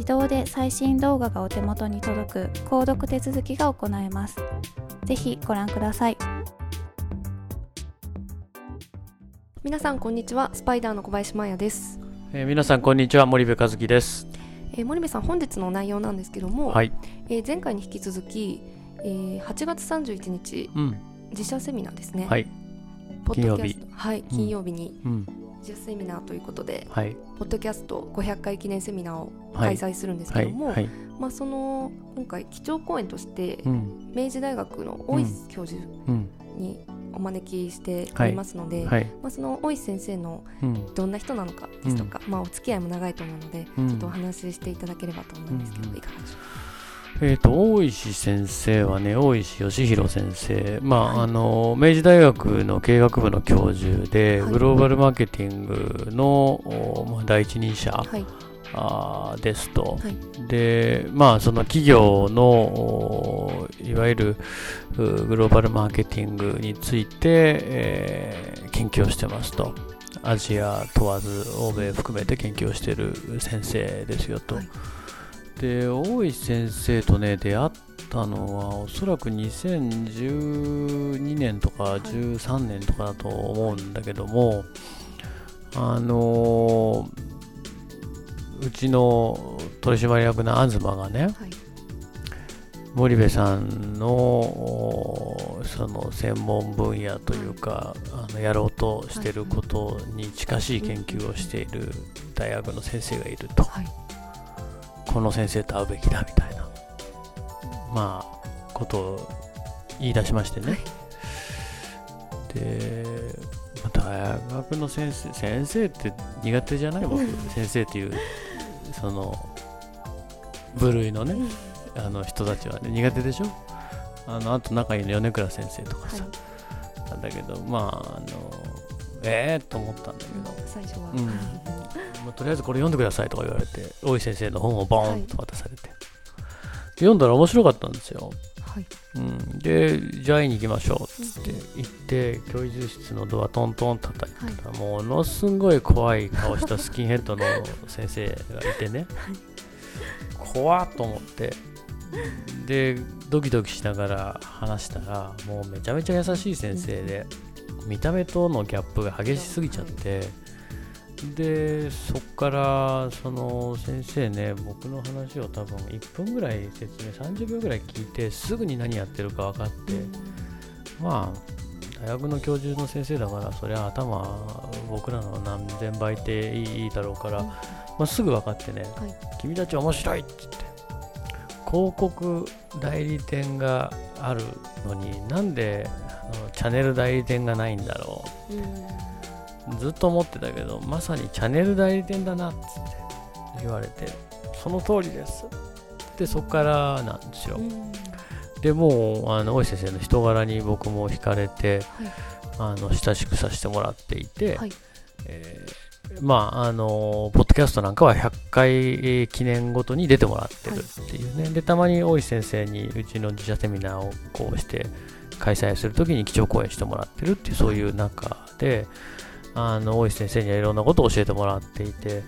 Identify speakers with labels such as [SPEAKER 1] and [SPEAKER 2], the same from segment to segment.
[SPEAKER 1] 自動で最新動画がお手元に届く購読手続きが行えますぜひご覧ください
[SPEAKER 2] 皆さんこんにちはスパイダーの小林真也です、
[SPEAKER 3] えー皆さんこんにちは森部和樹です。
[SPEAKER 2] えー森部さん本日の内容なんですけども、
[SPEAKER 3] はい。
[SPEAKER 2] えー前回に引き続き、えー8月31日
[SPEAKER 3] うん。
[SPEAKER 2] 自社セミナーですね、
[SPEAKER 3] はい。
[SPEAKER 2] ポッドキャスト
[SPEAKER 3] 金
[SPEAKER 2] はい金曜日に
[SPEAKER 3] うん。
[SPEAKER 2] 自社セミナーということで、
[SPEAKER 3] はい。
[SPEAKER 2] ポッドキャスト500回記念セミナーを
[SPEAKER 3] はい
[SPEAKER 2] 開催するんです
[SPEAKER 3] はい。
[SPEAKER 2] けども、
[SPEAKER 3] はい。
[SPEAKER 2] まあその今回基調講演として、
[SPEAKER 3] うん。
[SPEAKER 2] 明治大学の大石教授
[SPEAKER 3] うん。
[SPEAKER 2] にお招きしておりますので、
[SPEAKER 3] はい。
[SPEAKER 2] まあ、その大石先生の
[SPEAKER 3] うん。
[SPEAKER 2] どんな人なのかですとか、まあお付き合いも長いと思うので、
[SPEAKER 3] うん
[SPEAKER 2] ちょっとお話ししていただければと思うんですけど、
[SPEAKER 3] うん
[SPEAKER 2] いかがでしょ
[SPEAKER 3] えっ、と、大石先生はね、大石義弘先生。まあ、
[SPEAKER 2] はい
[SPEAKER 3] あの、明治大学の経営学部の教授で、
[SPEAKER 2] はい
[SPEAKER 3] グローバルマーケティングの、おまあ、第一人者。
[SPEAKER 2] はい、
[SPEAKER 3] あーですと。
[SPEAKER 2] はい、
[SPEAKER 3] で、まあ、その企業の、おいわゆるうグローバルマーケティングについて、えー研究をしてますと。アジア問わず、欧米含めて研究をしている先生ですよと。
[SPEAKER 2] はい
[SPEAKER 3] で、大石先生とね、出会ったのは、おそらく2012年とか
[SPEAKER 2] い
[SPEAKER 3] 13年とかだと思うんだけども、あのーうちの取締役の東がね、
[SPEAKER 2] はい、
[SPEAKER 3] 森部さんのおその専門分野というか、あのやろうとしていることに近しい研究をしている大学の先生がいると、
[SPEAKER 2] はい、
[SPEAKER 3] この先生と会うべきだみたいな、まあ、ことを言い出しましてね。で、まあ大学の先生、先生って苦手じゃない？僕、先生っていう、その、部類のね、あの人たちはね、苦手でしょ？あの、あと仲いいの米倉先生とかさ、なんだけど、まあ、あの、ええー、と思ったんだけど、
[SPEAKER 2] 最初は、
[SPEAKER 3] うんまあ、とりあえずこれ読んでくださいとか言われて、大井先生の本をボーンと渡されて、で読んだら面白かったんですよ。
[SPEAKER 2] はい、
[SPEAKER 3] うん、で、じゃあ会いに行きましょう。っつって行って、教授室のドアトントン叩いたら、ものすごい怖い顔したスキンヘッドの先生がいてね、怖っと思って、で、ドキドキしながら話したら、もうめちゃめちゃ優しい先生で、見た目とのギャップが激しすぎちゃって、で、そっから、その先生ね、僕の話を多分1分ぐらい説明、30秒ぐらい聞いて、すぐに何やってるか分かって、まあ、大学の教授の先生だから、そりゃ頭、僕らの何千倍っていいだろうから、
[SPEAKER 2] うん
[SPEAKER 3] まあ、すぐ分かってね、
[SPEAKER 2] はい。
[SPEAKER 3] 君たち面白いって言って、広告代理店があるのになんであのチャンネル代理店がないんだろ
[SPEAKER 2] う。ん。
[SPEAKER 3] うずっと思ってたけどまさにチャンネル代理店だなっつって言われてその通りです。でそこからなんですよ、
[SPEAKER 2] うん。
[SPEAKER 3] でもうあの大井先生の人柄に僕も惹かれて、あの親しくさせてもらっていて、
[SPEAKER 2] はい。
[SPEAKER 3] えーまああのポッドキャストなんかは100回えー記念ごとに出てもらってるっていうね、でたまに大石先生にうちの自社セミナーをこうして開催するときに基調講演してもらってるっていうそういう中であの大石先生にはいろんなことを教えてもらっていて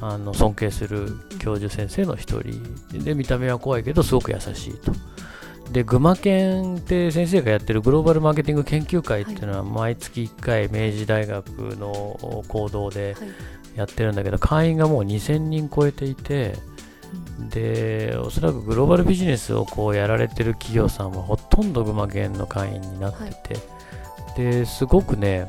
[SPEAKER 3] あの尊敬する教授先生の一人で見た目は怖いけどすごく優しいと。で、群馬県って先生がやってるグローバルマーケティング研究会っていうのは毎月1回明治大学の行動で
[SPEAKER 2] はい。
[SPEAKER 3] やってるんだけど会員がもう2000人超えていてでおそらくグローバルビジネスをこうやられてる企業さんはほとんど群馬県の会員になってて、ですごくね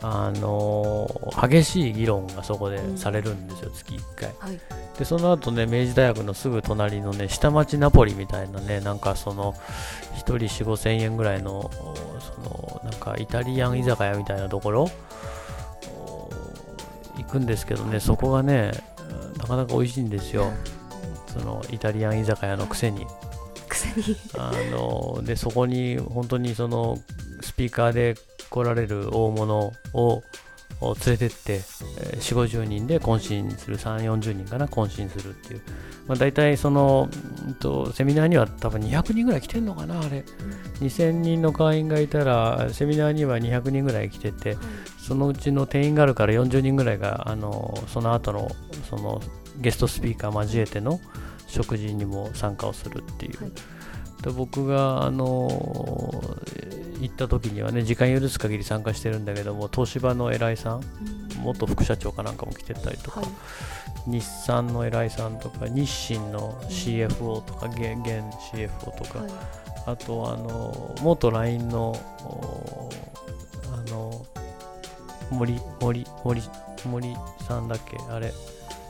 [SPEAKER 3] あのー激しい議論がそこでされるんですよ、月1回。
[SPEAKER 2] はい。
[SPEAKER 3] でその後ね明治大学のすぐ隣のね下町ナポリみたいなねなんかその1人4 5千円ぐらいのそのなんかイタリアン居酒屋みたいなところお行くんですけどねそこがねなかなか美味しいんですよ。そのイタリアン居酒屋のくせに。
[SPEAKER 2] くせに。
[SPEAKER 3] あのでそこに本当にそのスピーカーで来られる大物をを連れてって、えー、4 5 0人で懇親する3 4 0人かな懇親するっていう、まあ、大体その、うんと、セミナーには多分200人ぐらい来てんのかなあれ。2000人の会員がいたらセミナーには200人ぐらい来ててそのうちの定員があるから40人ぐらいがあのその後のそのゲストスピーカー交えての食事にも参加をするっていう、
[SPEAKER 2] はい。
[SPEAKER 3] で僕があのー行った時にはね時間許す限り参加してるんだけども東芝の偉いさん元副社長かなんかも来てたりとか、
[SPEAKER 2] はい。
[SPEAKER 3] 日産の偉いさんとか日清の CFO とか現現 CFO とか、
[SPEAKER 2] はい。
[SPEAKER 3] あとあの元 LINE のおあの森森森森さんだっけ？あれ。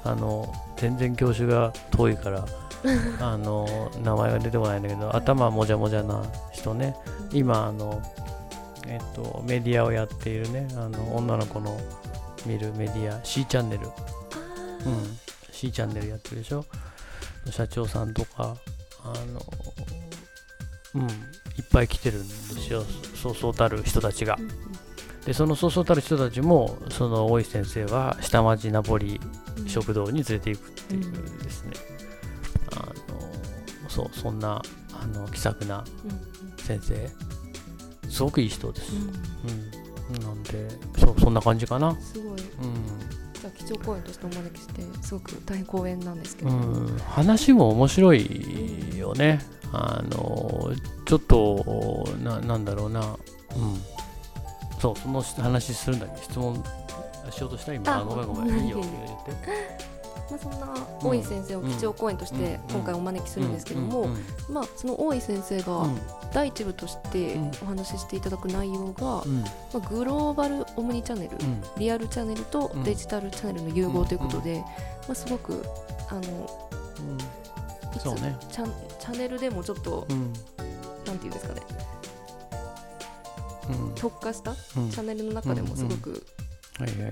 [SPEAKER 3] あの全然業種が遠いから あの名前が出てこないんだけど頭もじゃもじゃな人ね。今あのえっとメディアをやっているねあの女の子の見るメディア C チャンネル。うん、C チャンネルやってるでしょ。社長さんとかあのうん。いっぱい来てるんですよ。そうそうたる人たちが。でそのそうそうたる人たちもその大石先生は下町ナポリ
[SPEAKER 2] うん
[SPEAKER 3] 食堂に連れて行くっていうですね、そうそんなあの気さくな
[SPEAKER 2] うん。
[SPEAKER 3] 先生。すごくいい人です、
[SPEAKER 2] うん。
[SPEAKER 3] うん、なんでそうそんな感じかな。
[SPEAKER 2] すごい。
[SPEAKER 3] うん。
[SPEAKER 2] じゃあ基調講演としてお招きしてすごく大変光栄なんですけ
[SPEAKER 3] う
[SPEAKER 2] ど、
[SPEAKER 3] ん、話も面白いよね。あの、ちょっと、ななんだろうな、うん。そう、その話するんだけ？ど、質問しようとした？今、
[SPEAKER 2] あ
[SPEAKER 3] あごめんごめん、いいよ、言って。
[SPEAKER 2] まあ、そんな大井先生を基調講演として今回お招きするんですけども、まあ、その大井先生が
[SPEAKER 3] うん。
[SPEAKER 2] 第一部として
[SPEAKER 3] うん。
[SPEAKER 2] お話ししていただく内容が、
[SPEAKER 3] うん。
[SPEAKER 2] まあ、グローバルオムニチャンネル、
[SPEAKER 3] うん。
[SPEAKER 2] リアルチャンネルと
[SPEAKER 3] うん。
[SPEAKER 2] デジタルチャンネルの融合ということで、まあ、すごくあのいつ
[SPEAKER 3] そうね。
[SPEAKER 2] チャンチャンネルでもちょっと、
[SPEAKER 3] うん。
[SPEAKER 2] なんていうんですかね。
[SPEAKER 3] うん。
[SPEAKER 2] 特化したチ
[SPEAKER 3] うん。
[SPEAKER 2] ャンネルの中でもすごく
[SPEAKER 3] はいはいはい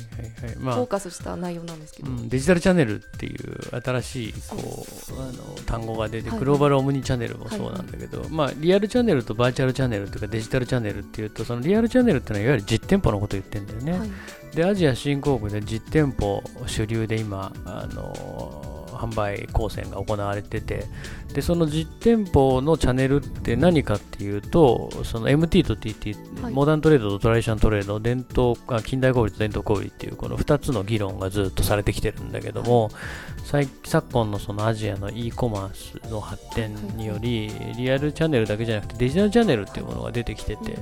[SPEAKER 3] はい。まあ
[SPEAKER 2] フォーカスした内容なんですけど、
[SPEAKER 3] うん、デジタルチャンネルっていう新しいこうあの単語が出て、
[SPEAKER 2] はい。
[SPEAKER 3] グローバルオムニチャンネルもそうなんだけど、まあ、リアルチャンネルとバーチャルチャンネルっていうかデジタルチャンネルっていうとそのリアルチャンネルっていうのはいわゆる実店舗のことを言ってるんだよね、
[SPEAKER 2] はい。
[SPEAKER 3] でアジア新興国で実店舗主流で今あの販売構成が行われててでその実店舗のチャンネルって何かっていうとその MT と TT、
[SPEAKER 2] はい。
[SPEAKER 3] モダントレードとトラディショナルトレード伝統あ近代小売と伝統小売っていうこの2つの議論がずっとされてきてるんだけども、最昨今のそのアジアの e コマースの発展によりリアルチャンネルだけじゃなくてデジタルチャンネルっていうものが出てきてて、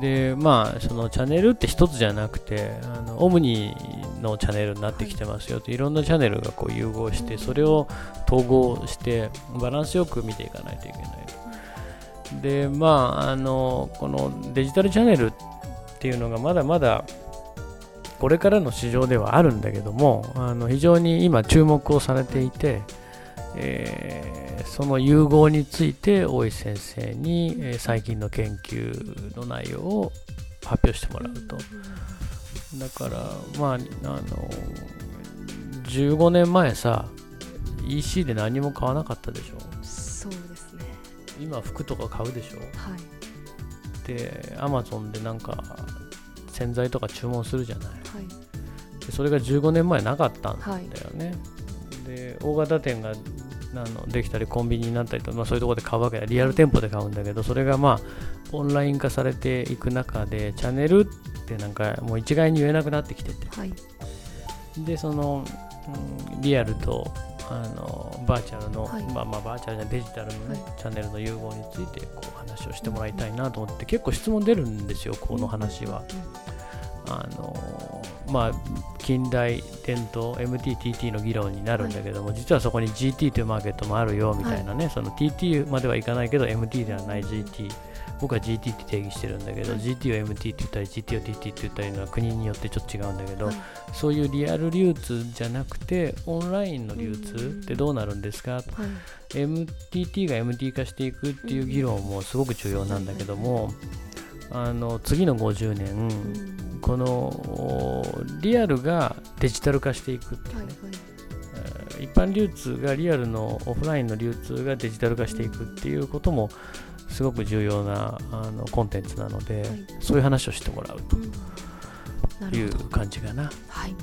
[SPEAKER 3] でまあそのチャンネルって一つじゃなくてあのオムニのチャンネルになってきてますよと、い、ろんなチャンネルがこう融合してそれを統合してバランスよく見ていかないといけない。でまああのこのデジタルチャンネルっていうのがまだまだこれからの市場ではあるんだけどもあの非常に今注目をされていてえーその融合について大石先生に、えー最近の研究の内容を発表してもらうと。だからまああの15年前さ EC で何も買わなかったでしょ。
[SPEAKER 2] そうですね。
[SPEAKER 3] 今服とか買うでしょ。
[SPEAKER 2] はい。
[SPEAKER 3] で Amazon でなんか洗剤とか注文するじゃない。
[SPEAKER 2] はい。
[SPEAKER 3] でそれが15年前なかったんだ
[SPEAKER 2] はい。
[SPEAKER 3] よね、で大型店があのできたりコンビニになったりと、まあ、そういうところで買うわけだ。リアル店舗で買うんだけどそれがまあオンライン化されていく中でチャンネルってなんかもう一概に言えなくなってきてて。
[SPEAKER 2] はい。
[SPEAKER 3] でその、うんリアルとあのバーチャルの、
[SPEAKER 2] はい。
[SPEAKER 3] まあまあバーチャルじゃデジタルのね、
[SPEAKER 2] は
[SPEAKER 3] チャンネルの融合についてこう話をしてもらいたいなと思って、結構質問出るんですよこの話は。あのまあ近代伝統 MTTT の議論になるんだけども、実はそこに GT というマーケットもあるよみたいなね、その TT まではいかないけど MT ではない GT 僕は GT って定義してるんだけど、
[SPEAKER 2] はい。
[SPEAKER 3] GT を MT って言ったり GT を TT って言ったりのは国によってちょっと違うんだけど、
[SPEAKER 2] はい。
[SPEAKER 3] そういうリアル流通じゃなくてオンラインの流通ってどうなるんですか、
[SPEAKER 2] はい。
[SPEAKER 3] MTT が MT 化していくっていう議論もすごく重要なんだけども、あの次の50年、
[SPEAKER 2] うん
[SPEAKER 3] このおリアルがデジタル化していくっていうね、
[SPEAKER 2] はいはい。
[SPEAKER 3] えー一般流通がリアルのオフラインの流通がデジタル化していくっていうこともすごく重要なあのコンテンツなので、
[SPEAKER 2] はい。
[SPEAKER 3] そういう話をしてもらう
[SPEAKER 2] うん。な
[SPEAKER 3] という感じかな。
[SPEAKER 2] はい。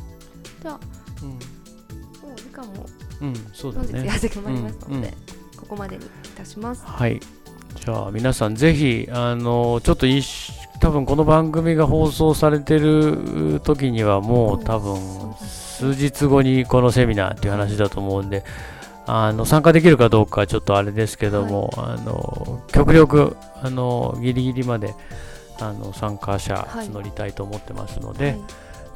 [SPEAKER 2] じゃあ
[SPEAKER 3] うん、
[SPEAKER 2] もう時間も
[SPEAKER 3] うん、そう
[SPEAKER 2] や
[SPEAKER 3] ね。
[SPEAKER 2] ってまいりましたので、
[SPEAKER 3] うん
[SPEAKER 2] ここまでにいたします。
[SPEAKER 3] はい。じゃあ皆さんぜひ、あの、ちょっと一し多分この番組が放送されてる時にはもう多分数日後にこのセミナーっていう話だと思うんで、あの参加できるかどうかはちょっとあれですけども、あの極力あのギリギリまであの参加者
[SPEAKER 2] はい
[SPEAKER 3] 募りたいと思ってますので、
[SPEAKER 2] はい。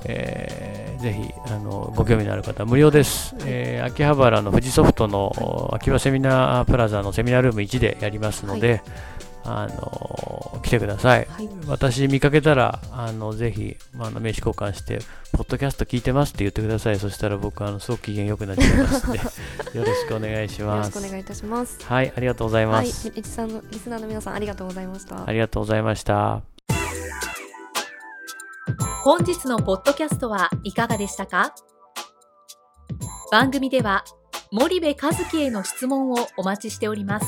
[SPEAKER 3] えーぜひあのご興味のある方は無料です、
[SPEAKER 2] はい。
[SPEAKER 3] えー秋葉原の富士ソフトの秋葉セミナープラザのセミナールーム1でやりますので、あの来てください。
[SPEAKER 2] はい。
[SPEAKER 3] 私見かけたらあのぜひ、まあ、名刺交換してポッドキャスト聞いてますって言ってください。そしたら僕あのすごく機嫌良くなっちゃいますんで。よろしくお願いし
[SPEAKER 2] よろ
[SPEAKER 3] ます
[SPEAKER 2] しくお願いいたします。
[SPEAKER 3] はいありがとうございま
[SPEAKER 2] はい
[SPEAKER 3] す、
[SPEAKER 2] リスナーのリスナーの皆さんありがとうございました。
[SPEAKER 3] ありがとうございました。
[SPEAKER 4] 本日のポッドキャストはいかがでしたか？番組では森部和樹への質問をお待ちしております